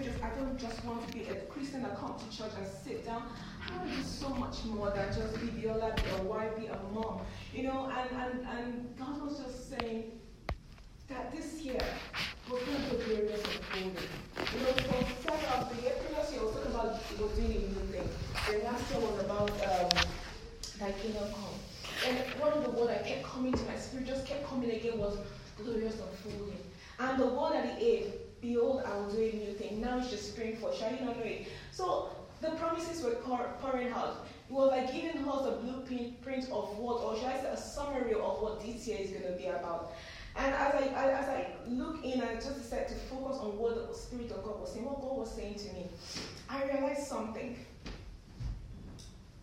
Just I don't just want to be a Christian that comes to church and sit down. I want to do so much more than just be Viola, be a wife, be a mom. You know, and, and, and God was just saying that this year we're going to be glorious unfolding. You know, from start of the year, previous year was talking about was doing a new thing. The last year was about um, thy kingdom come. And one of the words that kept coming to my spirit, just kept coming again, was glorious unfolding. And the word that he gave, behold, I will do a new thing. Now it's just spring forth. Shall you not know it? So the promises were pouring out. It was like giving us a blueprint of what, or shall I say, a summary of what this year is going to be about. And as I, as I look in, I just decided to focus on what the Spirit of God was saying, what God was saying to me. I realized something.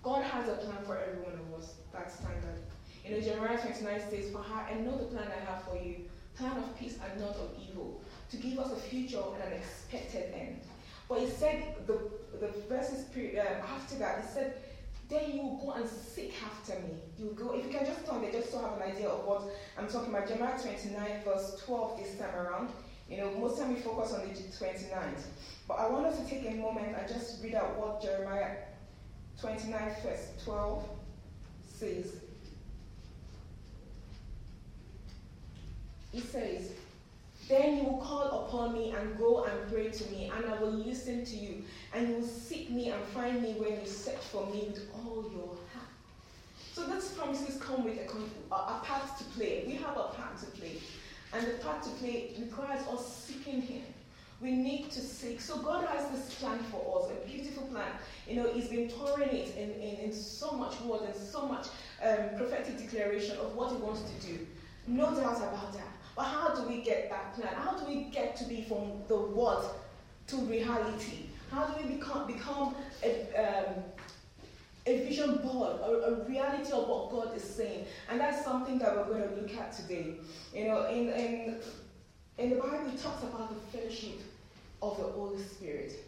God has a plan for every one of us. That's standard. You know, Jeremiah 29 says, For I know the plan I have for you, plan of peace and not of evil, to give us a future and an expected end. But he said, the, the verses uh, after that, he said, then you will go and seek after me. You will go, if you can just turn there, just to have an idea of what I'm talking about. Jeremiah 29, verse 12 this time around. You know, most time we focus on the 29th. But I want us to take a moment and just read out what Jeremiah 29, verse 12 says. It says, Then you will call upon me and go and pray to me, and I will listen to you, and you will seek me and find me when you search for me with all your heart. So these promises come with a, a part to play. We have a part to play. And the part to play requires us seeking Him. We need to seek. So God has this plan for us, a beautiful plan. You know, He's been pouring it in, in, in so much word and so much um, prophetic declaration of what He wants to do. No doubt about that. But how do we get that plan? How do we get to be from the word to reality? How do we become become a, um, a vision board, a, a, reality of what God is saying? And that's something that we're going to look at today. You know, in, in, in the Bible, it talks about the fellowship of the Holy Spirit.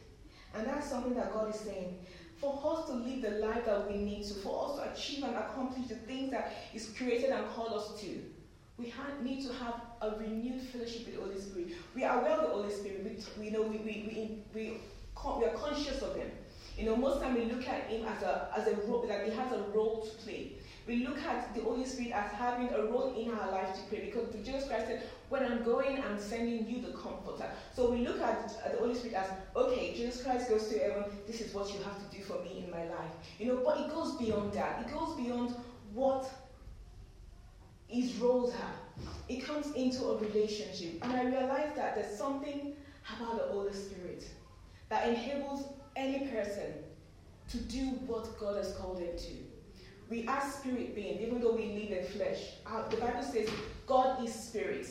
And that's something that God is saying. For us to live the life that we need to, for us to achieve and accomplish the things that is created and called us to, we need to have a renewed fellowship with the Holy Spirit. We are aware of the Holy Spirit. We, we know we, we, we, we, we are conscious of Him. You know, most time we look at Him as a, as a role, that He has a role to play. We look at the Holy Spirit as having a role in our life to play because Jesus Christ said, When I'm going, I'm sending you the Comforter. So we look at, at the Holy Spirit as, okay, Jesus Christ goes to heaven, this is what you have to do for me in my life. You know, but it goes beyond that. It goes beyond what his roles are. It comes into a relationship. And I realized that there's something about the Holy Spirit that enables any person to do what God has called them to. We are spirit beings, even though we live in flesh. Uh, the Bible says God is spirit.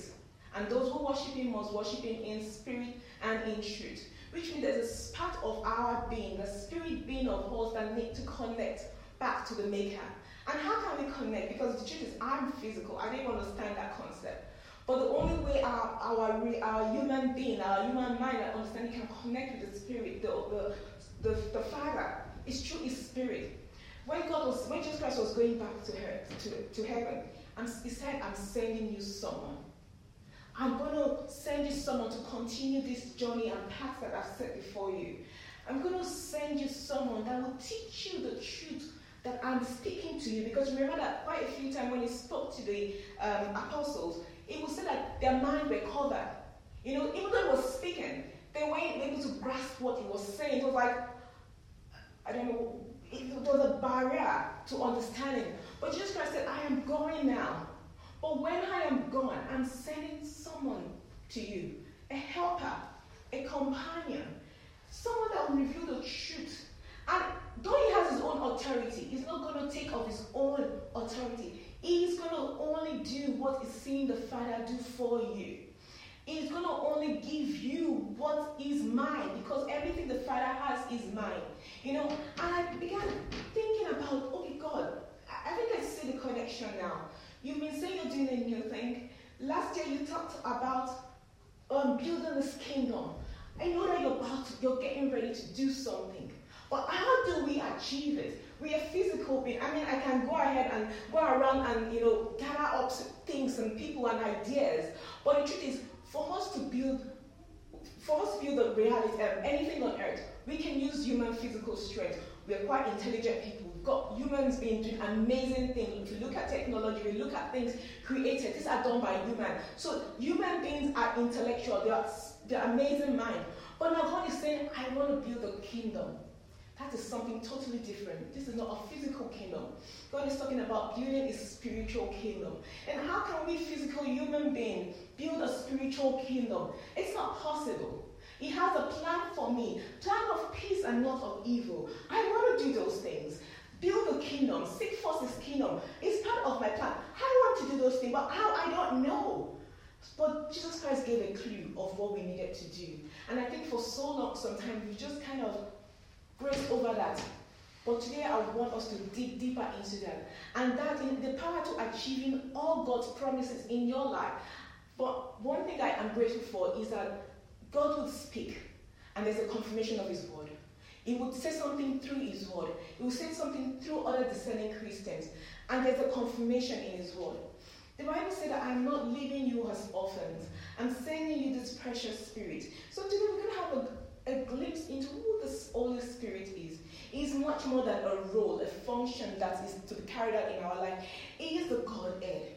And those who worship Him must worship Him in spirit and in truth. Which means there's a part of our being, the spirit being of us that need to connect back to the Maker. And how can we connect? Because the truth is, I'm physical. I didn't understand that concept. But the only way our, our, our human being, our human mind, our understanding can connect with the Spirit, the, the, the, the Father, is through His Spirit. When God was, when Jesus Christ was going back to her, to, to heaven, and He said, "I'm sending you someone. I'm going to send you someone to continue this journey and path that I've set before you. I'm going to send you someone that will teach you the truth that I'm speaking to you. Because remember that quite a few times when he spoke to the um, apostles, it was said that their mind were covered. You know, even though he was speaking, they weren't able to grasp what he was saying. It was like, I don't know, it was a barrier to understanding. But Jesus Christ said, I am going now. But when I am gone, I'm sending someone to you a helper, a companion, someone that will reveal the truth and though he has his own authority, he's not going to take of his own authority. He's going to only do what is seeing the Father do for you. He's going to only give you what is mine because everything the Father has is mine. You know, and I began thinking about, okay, God, I think I see the connection now. You've been saying you're doing a new thing. Last year you talked about um, building this kingdom. I know that you're about to, you're getting ready to do something. But how do we achieve it? We are physical beings. I mean, I can go ahead and go around and you know gather up things and people and ideas. But the truth is, for us to build, for us to build a reality, of anything on earth, we can use human physical strength. We're quite intelligent people. We've got humans being doing amazing things. If you look at technology, we look at things created. These are done by human. So human beings are intellectual. They are they're amazing mind. But now God is saying, I want to build a kingdom. That is something totally different. This is not a physical kingdom. God is talking about building a spiritual kingdom. And how can we, physical human being, build a spiritual kingdom? It's not possible. He has a plan for me, plan of peace and not of evil. I want to do those things. Build a kingdom, seek first his kingdom. It's part of my plan. I want to do those things, but how I don't know. But Jesus Christ gave a clue of what we needed to do. And I think for so long, sometimes we just kind of braced over that. But today I want us to dig deeper into that. And that in the power to achieving all God's promises in your life. But one thing I am grateful for is that God would speak, and there's a confirmation of His word. He would say something through His word. He would say something through other discerning Christians, and there's a confirmation in His word. The Bible said that I'm not leaving you as orphans. I'm sending you this precious Spirit. So today we're going to have a, a glimpse into who this Holy Spirit is. He's much more than a role, a function that is to be carried out in our life. He is the Godhead.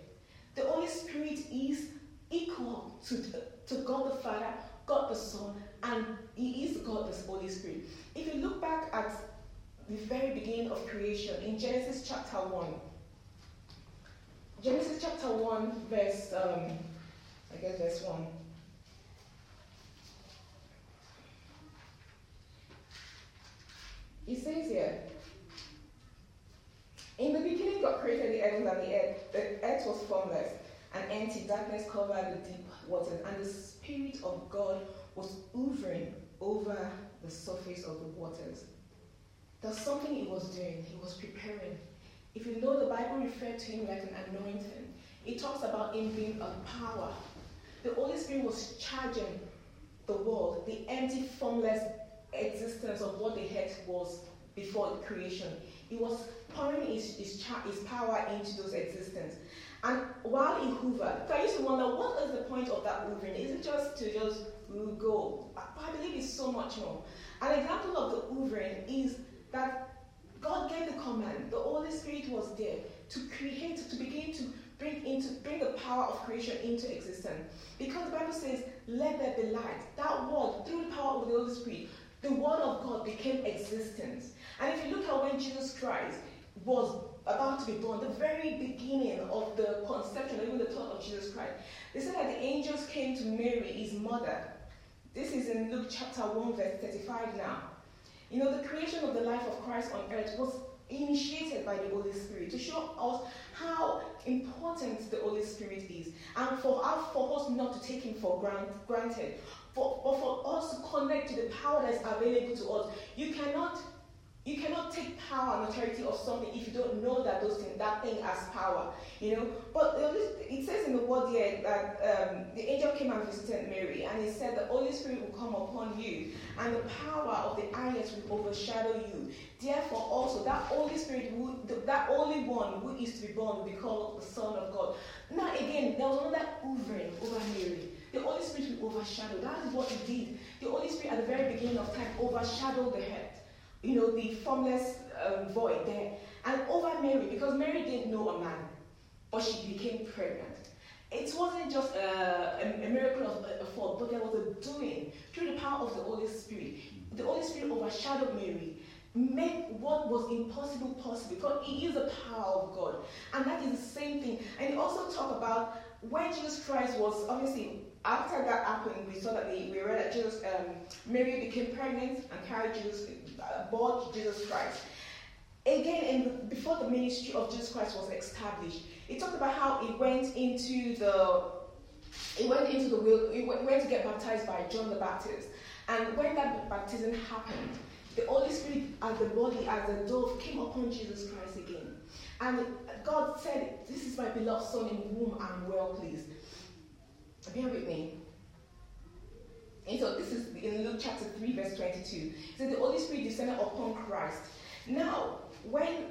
The Holy Spirit is equal to, to God the Father, God the Son, and He is God the Holy Spirit. If you look back at the very beginning of creation in Genesis chapter 1, Genesis chapter 1, verse, um, I guess verse 1. He says here, In the beginning, God created the heavens and the earth. The earth was formless and empty. Darkness covered the deep waters, and the Spirit of God was hovering over the surface of the waters. There's something he was doing. He was preparing. If you know the Bible referred to him like an anointing, it talks about him being a power. The Holy Spirit was charging the world, the empty, formless existence of what the earth was before creation. He was pouring his, his, his power into those existence. And while he hovered, I used to wonder what is the point of that hovering? Is it just to just go? I believe it's so much more. An example of the hoovering is that God gave the command. The Holy Spirit was there to create, to begin to bring into bring the power of creation into existence. Because the Bible says, "Let there be light." That word, through the power of the Holy Spirit, the Word of God became existence. And if you look at when Jesus Christ was about to be born, the very beginning of the conception, even the thought of Jesus Christ, they said that the angels came to Mary, his mother. This is in Luke chapter 1, verse 35 now. You know, the creation of the life of Christ on earth was initiated by the Holy Spirit to show us how important the Holy Spirit is and for us, for us not to take him for granted, for, but for us to connect to the power that is available to us. You cannot you cannot take power and authority of something if you don't know that those things, that thing has power, you know. But it says in the word here that um, the angel came and visited Mary, and he said the Holy Spirit will come upon you, and the power of the highest will overshadow you. Therefore, also that Holy Spirit, that Holy One who is to be born, will be called the Son of God. Now again, there was another hovering over Mary. The Holy Spirit will overshadow. That is what he did. The Holy Spirit, at the very beginning of time, overshadowed the head you know, the formless um, void there. And over Mary, because Mary didn't know a man, but she became pregnant. It wasn't just a, a, a miracle of a, fault, but there was a doing through the power of the Holy Spirit. The Holy Spirit overshadowed Mary, made what was impossible possible because it is the power of God. And that is the same thing. And also talk about when Jesus Christ was obviously after that happened, we saw that we, we read that Jesus, um, Mary became pregnant and carried Jesus, uh, bore Jesus Christ. Again, in, before the ministry of Jesus Christ was established, it talked about how he went into the he went into the will, he went to get baptized by John the Baptist. And when that baptism happened, the Holy Spirit as the body, as a dove, came upon Jesus Christ again. And God said, This is my beloved Son in whom I'm well pleased. Bear with me. And so this is in Luke chapter 3, verse 22. So the Holy Spirit descended upon Christ. Now, when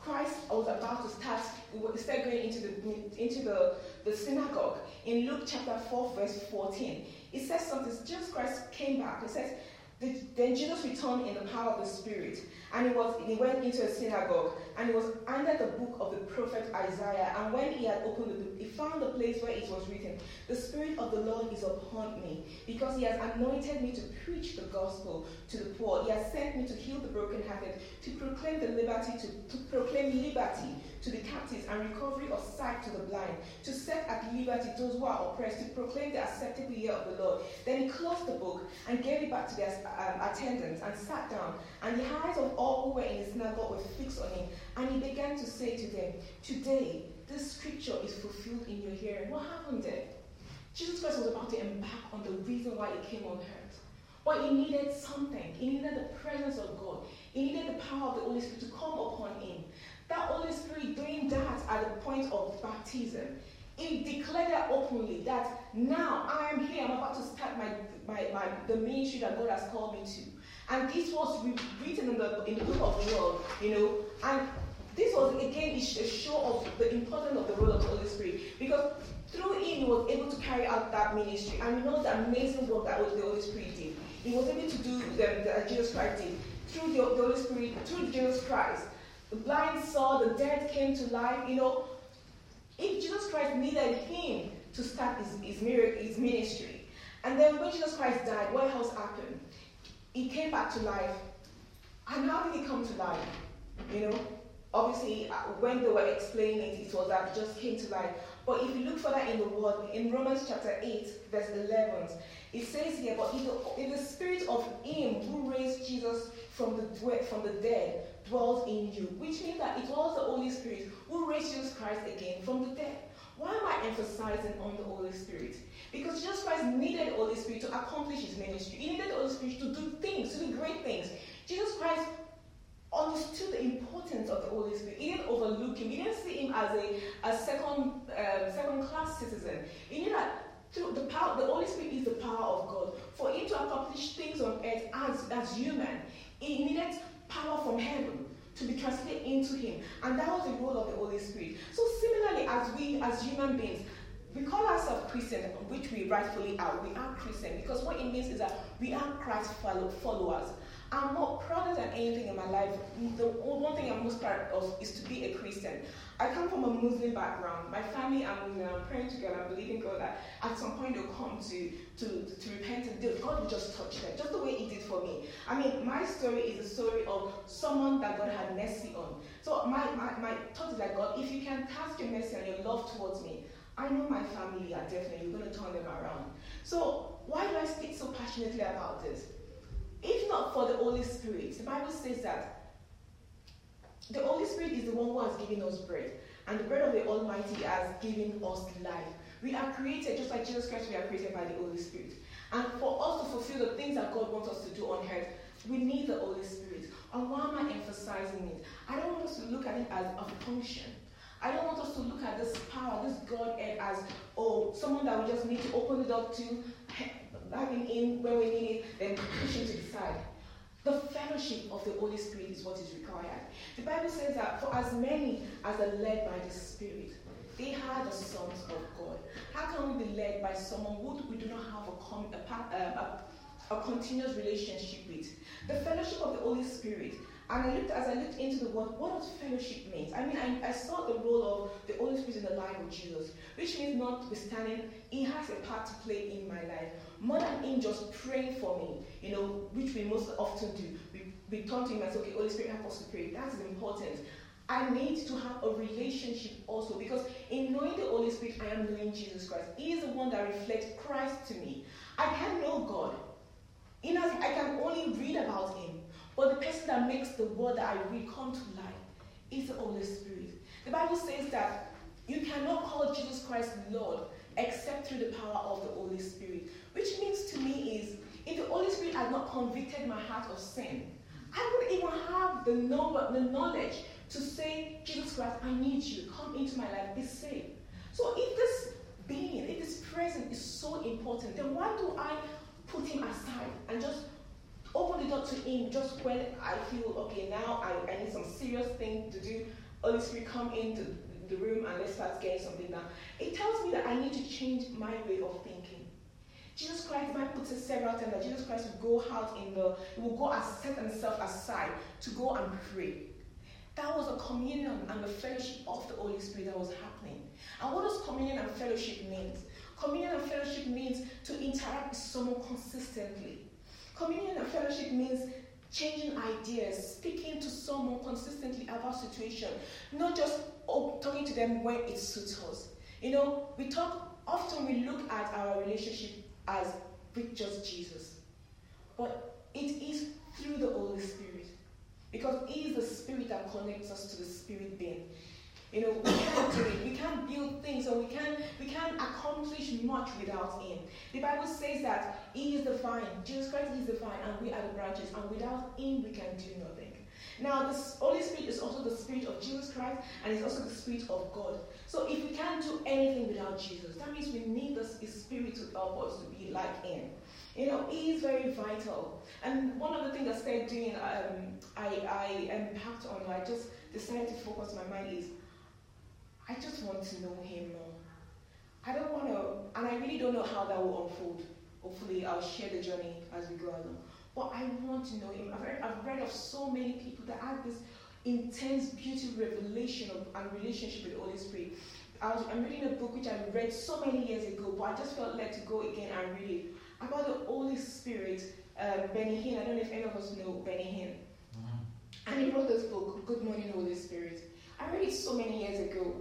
Christ was about to start, we start going into the into the, the synagogue in Luke chapter 4, verse 14, it says something. Jesus Christ came back. It says, then Jesus returned in the power of the Spirit, and he was he went into a synagogue, and he was under the book of the prophet Isaiah. And when he had opened the book, he found the place where it was written, "The Spirit of the Lord is upon me, because He has anointed me to preach the gospel to the poor. He has sent me to heal the brokenhearted, to proclaim the liberty to, to proclaim liberty to the captives and recovery of sight to the blind, to set at liberty those who are oppressed, to proclaim the acceptable year of the Lord. Then he closed the book and gave it back to their um, attendants and sat down. And the eyes of all who were in the synagogue were fixed on him. And he began to say to them, Today, this scripture is fulfilled in your hearing. What happened there? Jesus Christ was about to embark on the reason why he came on earth. But he needed something. He needed the presence of God. He needed the power of the Holy Spirit to come upon him. That Holy Spirit doing that at the point of baptism, he declared that openly that now I am here, I'm about to start my, my, my the ministry that God has called me to. And this was written in the, in the book of the world, you know, and this was again a show of the importance of the role of the Holy Spirit because through him he was able to carry out that ministry. And you know the amazing work that the Holy Spirit did. He was able to do the, the Jesus Christ did through the, the Holy Spirit, through Jesus Christ. The blind saw, the dead came to life. You know, if Jesus Christ needed him to start his, his, his ministry, and then when Jesus Christ died, what else happened? He came back to life. And how did he come to life? You know, obviously, uh, when they were explaining it, it was that just came to life. But if you look further in the word, in Romans chapter 8, verse 11, it says here, but if the, the spirit of him who raised Jesus from the, from the dead dwells in you, which means that it was the Holy Spirit who raised Jesus Christ again from the dead. Why am I emphasizing on the Holy Spirit? Because Jesus Christ needed the Holy Spirit to accomplish his ministry. He needed the Holy Spirit to do things, to do great things. Jesus Christ understood the importance of the Holy Spirit. He didn't overlook him. He didn't see him as a, a second um, second class citizen. He knew that through the power, the Holy Spirit is the power of God. For him to accomplish things on earth as, as human, he needed power from heaven to be translated into him. And that was the role of the Holy Spirit. So similarly, as we as human beings, we call ourselves Christian, which we rightfully are. We are Christian because what it means is that we are Christ followers. I'm more prouder than anything in my life. The one thing I'm most proud of is to be a Christian. I come from a Muslim background. My family, I'm, I'm praying to God, I'm believing God that at some point they'll come to, to, to repent and God will just touch them, just the way He did for me. I mean, my story is a story of someone that God had mercy on. So my, my, my thought is like, God, if you can cast your mercy and your love towards me, I know my family are definitely going to turn them around. So why do I speak so passionately about this? If not for the Holy Spirit, the Bible says that the Holy Spirit is the one who has given us bread, and the bread of the Almighty has given us life. We are created just like Jesus Christ, we are created by the Holy Spirit. And for us to fulfill the things that God wants us to do on earth, we need the Holy Spirit. And why am I emphasizing it? I don't want us to look at it as a function. I don't want us to look at this power, this Godhead as, oh, someone that we just need to open it up to, having in when we need it, then pushing to the side. The fellowship of the Holy Spirit is what is required. The Bible says that for as many as are led by the Spirit, they are the sons of God. How can we be led by someone who we do not have a, a, um, a, a continuous relationship with? The fellowship of the Holy Spirit and I looked as I looked into the word, what does fellowship mean? I mean, I, I, saw the role of the Holy Spirit in the life of Jesus, which means notwithstanding, He has a part to play in my life. More than Him just praying for me, you know, which we most often do. We, we turn to Him and say, okay, Holy Spirit, help us to pray. That is important. I need to have a relationship also because in knowing the Holy Spirit, I am knowing Jesus Christ. He is the one that reflects Christ to me. I can know God. In as I can only read about Him. But the person that makes the word that I read come to life is the Holy Spirit. The Bible says that you cannot call Jesus Christ Lord except through the power of the Holy Spirit. Which means to me is if the Holy Spirit had not convicted my heart of sin, I wouldn't even have the, know, the knowledge to say, Jesus Christ, I need you. Come into my life, be saved. So if this being, if this presence is so important, then why do I put him aside and just open the door to him just when I feel, okay, now I, I need some serious thing to do. Holy Spirit, come into the room and let's start getting something done. It tells me that I need to change my way of thinking. Jesus Christ, the Bible puts it several times that Jesus Christ will go out in the, he will go and set himself aside to go and pray. That was a communion and the fellowship of the Holy Spirit that was happening. And what does communion and fellowship mean? Communion and fellowship means to interact with someone consistently. Communion and fellowship means changing ideas, speaking to someone consistently about situation, not just oh, talking to them when it suits us. You know, we talk often we look at our relationship as with just Jesus, but it is through the Holy Spirit because He is the Spirit that connects us to the Spirit being. You know, we can't do it. We can't build things, or we can't we can't accomplish much without Him. The Bible says that He is the vine, Jesus Christ is the vine, and we are the branches, and without Him we can do nothing. Now, the Holy Spirit is also the Spirit of Jesus Christ, and it's also the Spirit of God. So, if we can't do anything without Jesus, that means we need the Spirit to help us to be like Him. You know, He is very vital. And one of the things I started doing, um, I, I embarked on, I just decided to focus my mind is I just want to know Him more. I don't want to, and I really don't know how that will unfold. Hopefully, I'll share the journey as we go along. But I want to know Him. I've read, I've read of so many people that have this intense, beauty revelation of, and relationship with the Holy Spirit. I was, I'm reading a book which I read so many years ago, but I just felt led to go again and read it about the Holy Spirit. Uh, Benny Hinn. I don't know if any of us know Benny Hinn. Mm-hmm. And he wrote this book, Good Morning, Holy Spirit. I read it so many years ago,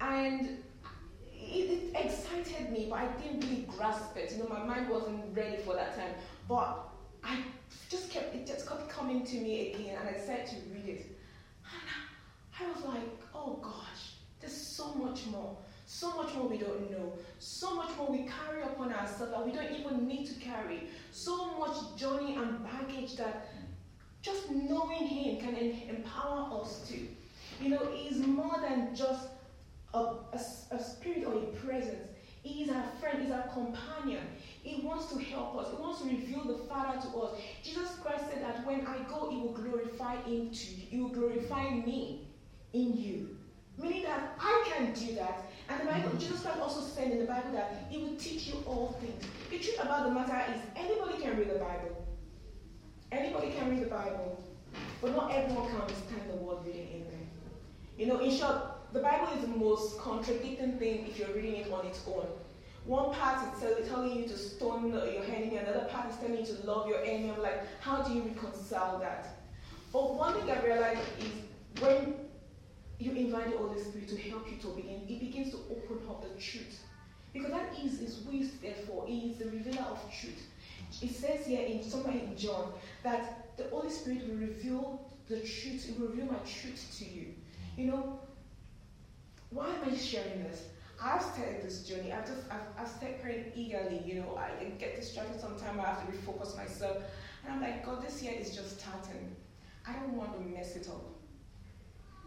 and it, it, excited me, but I didn't really grasp it. You know, my mind wasn't ready for that time. But I just kept it just kept coming to me again, and I decided to read it. And I was like, oh gosh, there's so much more. So much more we don't know. So much more we carry upon ourselves that we don't even need to carry. So much journey and baggage that just knowing Him can empower us to. You know, He's more than just a, a, spirit or a presence. He is our friend, He's our companion. He wants to help us. He wants to reveal the Father to us. Jesus Christ said that when I go, He will glorify Him to you. He will glorify me in you. Meaning that I can do that. And the Bible, Jesus Christ also said in the Bible that He will teach you all things. The truth about the matter is anybody can read the Bible. Anybody can read the Bible. But not everyone can understand the word reading in there. You know, in short, the Bible is the most contradicting thing if you're reading it on its own. One part is telling you to stone your enemy, another part is telling you to love your enemy. I'm like, how do you reconcile that? But one thing I realized is when you invite the Holy Spirit to help you to begin, it begins to open up the truth. Because that his is who is therefore. He is the revealer of truth. It says here in somewhere in John that the Holy Spirit will reveal the truth, it will reveal my truth to you. You know, why am I sharing this? I've started this journey. I've just I've, I've started praying eagerly. You know, I get distracted sometimes. I have to refocus myself, and I'm like, God, this year is just starting. I don't want to mess it up.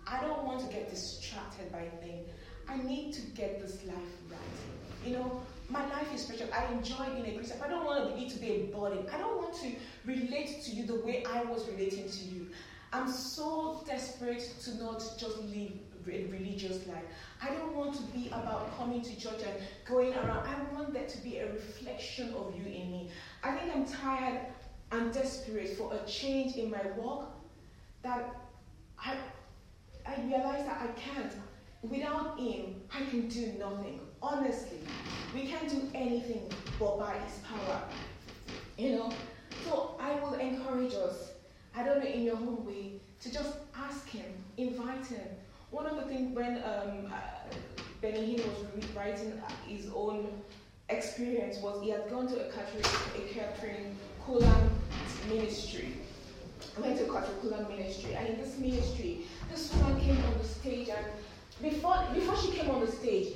I don't want to get distracted by things. I need to get this life right. You know, my life is special. I enjoy being a Christian. I don't want it to be a burden. I don't want to relate to you the way I was relating to you. I'm so desperate to not just live religious life. I don't want to be about coming to church and going around. I want there to be a reflection of you in me. I think I'm tired and desperate for a change in my walk that I, I realize that I can't. Without Him, I can do nothing. Honestly, we can't do anything but by His power. You know? So I will encourage us, I don't know, in your own way, to just ask Him, invite Him, one of the things when um, Benny Hinn was writing his own experience was he had gone to a Catholic, a Kathryn Kuhlman ministry. I went to Kuhlman ministry, and in this ministry, this woman came on the stage, and before before she came on the stage,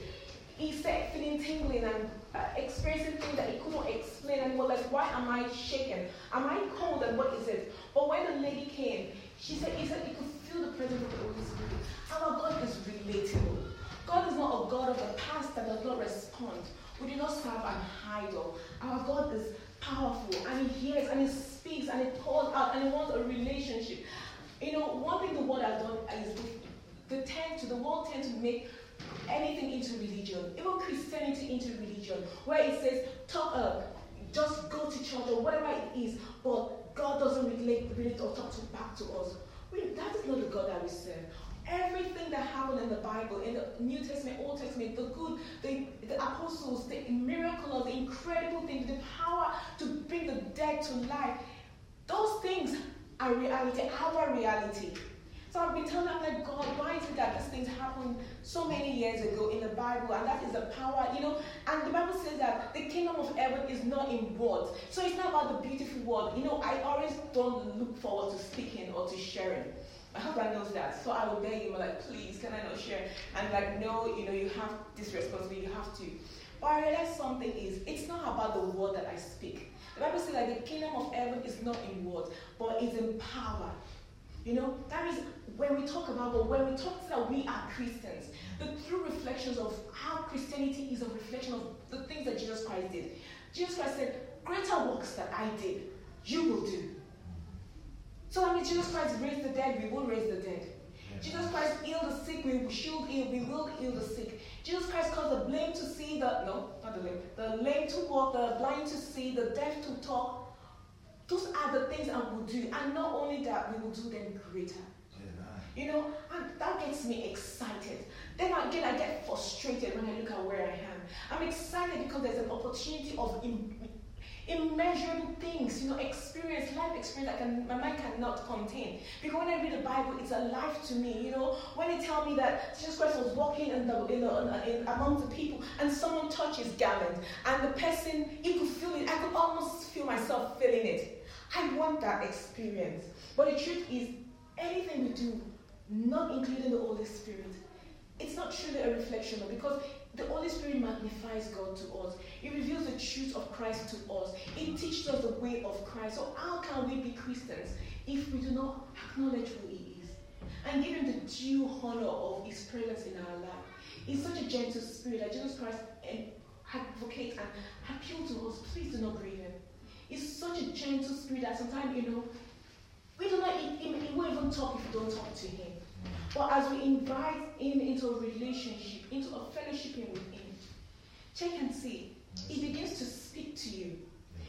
he said feeling tingling and uh, experiencing things that he couldn't explain, and he was like, "Why am I shaking? Am I cold? And what is it?" But when the lady came, she said, "He said he could feel the presence of the Holy Spirit." Our God is relatable. God is not a God of the past that does not respond. We do not serve an idol. Our God is powerful and He hears and He speaks and He calls out and He wants a relationship. You know, one thing the world has done is the tend to the world tend to make anything into religion, even Christianity into religion, where it says talk uh, just go to church or whatever it is, but God doesn't relate, relate or talk to, back to us. That is not the God that we serve. Everything that happened in the Bible, in the New Testament, Old Testament, the good, the, the apostles, the miracles, the incredible things, the power to bring the dead to life, those things are reality, our reality. So I've been telling them, like, God, why is it that these things happened so many years ago in the Bible? And that is the power, you know. And the Bible says that the kingdom of heaven is not in words. So it's not about the beautiful word. You know, I always don't look forward to speaking or to sharing. My husband knows that. So I will beg him, like, please, can I not share? And like, no, you know, you have this responsibility, you have to. But I realize something is, it's not about the word that I speak. The Bible says that the kingdom of heaven is not in words, but it's in power. You know, that is when we talk about, but when we talk that we are Christians, the true reflections of how Christianity is a reflection of the things that Jesus Christ did. Jesus Christ said, Greater works that I did, you will do. So that means Jesus Christ raised the dead, we will raise the dead. Jesus Christ healed the sick, we will heal, we will heal the sick. Jesus Christ caused the lame to see, the no, not the lame, the lame to walk, the blind to see, the deaf to talk, those are the things I will do. And not only that, we will do them greater. You know, and that gets me excited. Then again, I get frustrated when I look at where I am. I'm excited because there's an opportunity of immeasurable things, you know, experience, life experience that can, my mind cannot contain. Because when I read the Bible, it's alive to me, you know. When they tell me that Jesus Christ was walking in the, in the, in, among the people and someone touched his garment and the person, you could feel it. I could almost feel myself feeling it. I want that experience. But the truth is, anything we do, not including the Holy Spirit, it's not truly a reflection of because the Holy Spirit magnifies God to us. It reveals the truth of Christ to us. It teaches us the way of Christ. So how can we be Christians if we do not acknowledge who He is and give Him the due honor of His presence in our life? He's such a gentle spirit that Jesus Christ eh, advocates and appeals to us. Please do not grieve He's such a gentle spirit that sometimes, you know, we don't know, won't even talk if you don't talk to him. But as we invite him into a relationship, into a fellowshipping with him, check and see. He begins to speak to you.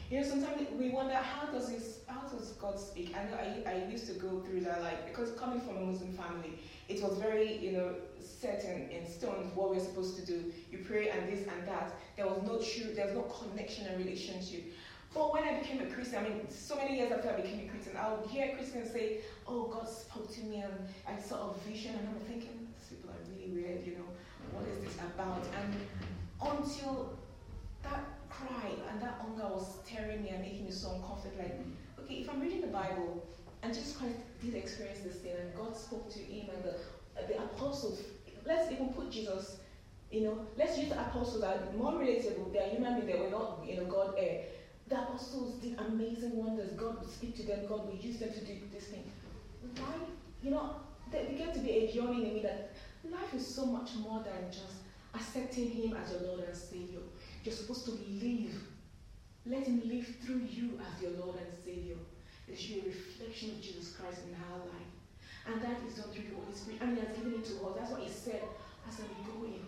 You know, sometimes we wonder how does this, how does God speak? I know I, I used to go through that, like because coming from a Muslim family, it was very, you know, set in, in stone what we're supposed to do. You pray and this and that. There was no true, there was no connection and relationship. But when I became a Christian, I mean, so many years after I became a Christian, I would hear Christians say, Oh, God spoke to me and I saw a vision. And I'm thinking, these people are really weird, you know, what is this about? And until that cry and that hunger was tearing me and making me so uncomfortable, like, okay, if I'm reading the Bible and Jesus Christ did experience this thing and God spoke to him and the, the apostles, let's even put Jesus you know, let's use apostles that are more relatable. They are human beings. They were not, you know, God. Uh, the apostles did amazing wonders. God would speak to them. God would use them to do this thing. Why? You know, there began to be a yearning in me that life is so much more than just accepting Him as your Lord and Savior. You're supposed to live. Let Him live through you as your Lord and Savior. There should be a reflection of Jesus Christ in our life. And that is done through the Holy Spirit. And He has given it to us. That's what He said as we go in.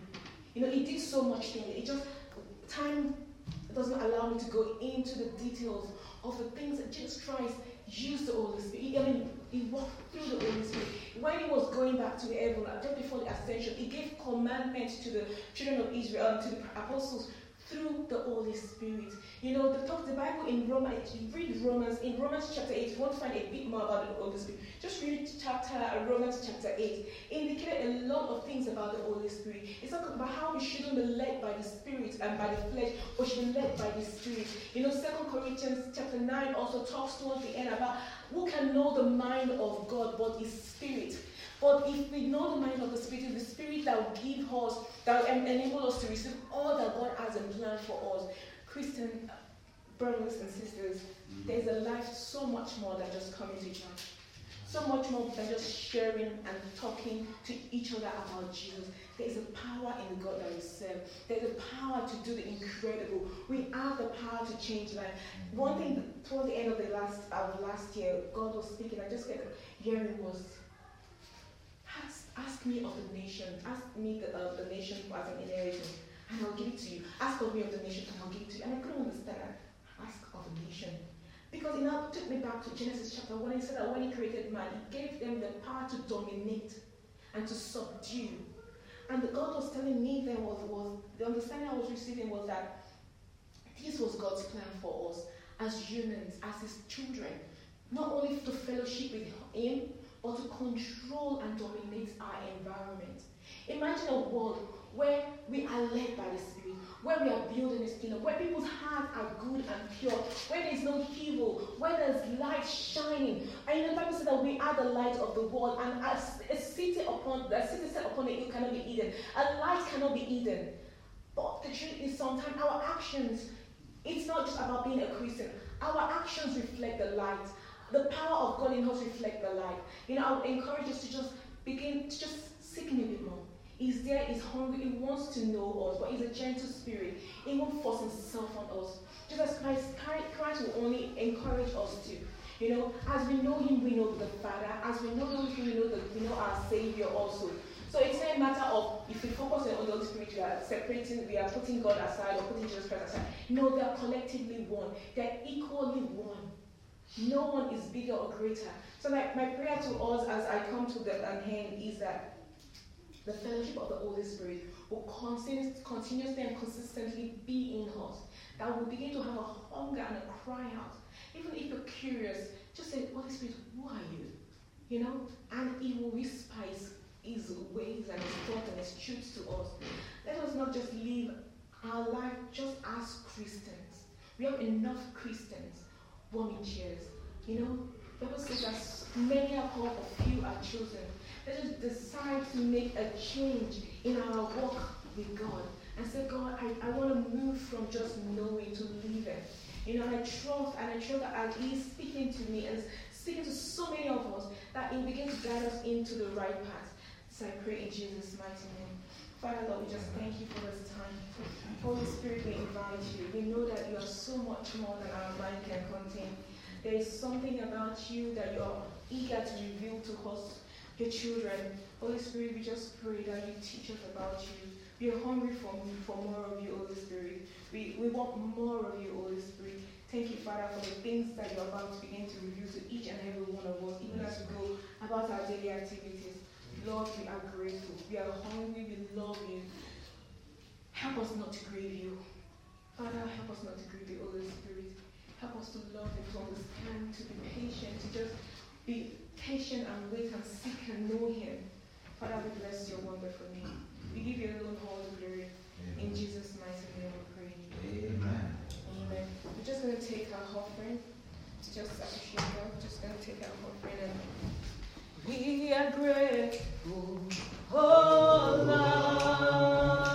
You know, He did so much things. It just, time doesn't allow me to go into the details of the things that Jesus Christ used the Holy Spirit. I mean, he walked through the Holy Spirit. When he was going back to heaven, just before the ascension, he gave commandments to the children of Israel, um, to the apostles, through the Holy Spirit. You know, the talk, the Bible in Romans, you read Romans, in Romans chapter 8, you want to find a bit more about the Holy Spirit. Just read chapter uh, Romans chapter 8. It indicated a lot of things about the Holy Spirit. It's talking about how we shouldn't be led by the Spirit and by the flesh, but should be led by the Spirit. You know, Second Corinthians chapter 9 also talks towards the end about who can know the mind of God but his spirit. But if we know the mind of the Spirit, the Spirit that will give us, that will enable us to receive all that God has in plan for us. Christian brothers and sisters, mm-hmm. there's a life so much more than just coming to church. So much more than just sharing and talking to each other about Jesus. There's a power in God that we serve. There's a power to do the incredible. We have the power to change life. One thing towards the end of the last of last year, God was speaking. I just kept hearing was ask, me of the nation. Ask me the, uh, the nation as an inheritance, and I'll give it to you. Ask of me of the nation, and I'll give it to you. And I couldn't understand. ask of the nation. Because it now took me back to Genesis chapter 1. He said that when he created man, he gave them the power to dominate and to subdue. And the God was telling me then was, was the understanding I was receiving was that this was God's plan for us as humans, as his children. Not only to fellowship with him, but to control and dominate our environment. Imagine a world where we are led by the Spirit, where we are building His kingdom, where people's hearts are good and pure, where there's no evil, where there's light shining. And in the Bible says that we are the light of the world, and as a city upon a city set upon hill cannot be hidden. A light cannot be hidden. But the truth is, sometimes our actions, it's not just about being a Christian. Our actions reflect the light. The power of God in us reflect the light. You know, I would encourage us to just begin to just seek Him a bit more. He's there, he's hungry, he wants to know us, but he's a gentle spirit. He won't force himself on us. Jesus Christ, Christ will only encourage us to. You know, as we know him, we know the Father. As we know him, we know the, we know our Savior also. So it's not a matter of if we focus on the Holy Spirit, we are separating, we are putting God aside or putting Jesus Christ aside. No, they are collectively one. They're equally one. No one is bigger or greater. So like my prayer to us as I come to the um, end is that the fellowship of the Holy Spirit will continuously and consistently be in us. That will begin to have a hunger and a cry out. Even if you're curious, just say, Holy Spirit, who are you? You know? And He will whisper His, his ways and His thoughts and His truths to us. Let us not just live our life just as Christians. We have enough Christians warming chairs. You know? Bible says that many are called, but few are chosen. Let us decide to make a change in our walk with God and say, God, I, I want to move from just knowing to living. You know, and I trust and I trust that as He's speaking to me and speaking to so many of us, that He begins to guide us into the right path. So I pray in Jesus' mighty name. Father, Lord, we just thank you for this time. Holy Spirit, we invite you. We know that you are so much more than our mind can contain. There is something about you that you are eager to reveal to us your children. Holy Spirit, we just pray that you teach us about you. We are hungry for, for more of you, Holy Spirit. We, we want more of you, Holy Spirit. Thank you, Father, for the things that you're about to begin to reveal to each and every one of us, even as we go about our daily activities. Lord, we are grateful. We are hungry. We love you. Help us not to grieve you. Father, help us not to grieve the Holy Spirit. Help us to love you, to understand, to be patient, to just be patient and wait and seek and know Him. Father, we bless your wonderful name. We give you alone all the glory. Amen. In Jesus' mighty name we pray. Amen. Amen. We're just going to take our offering. To just appreciate God. Just going to take our offering and we are grateful. Oh, Lord.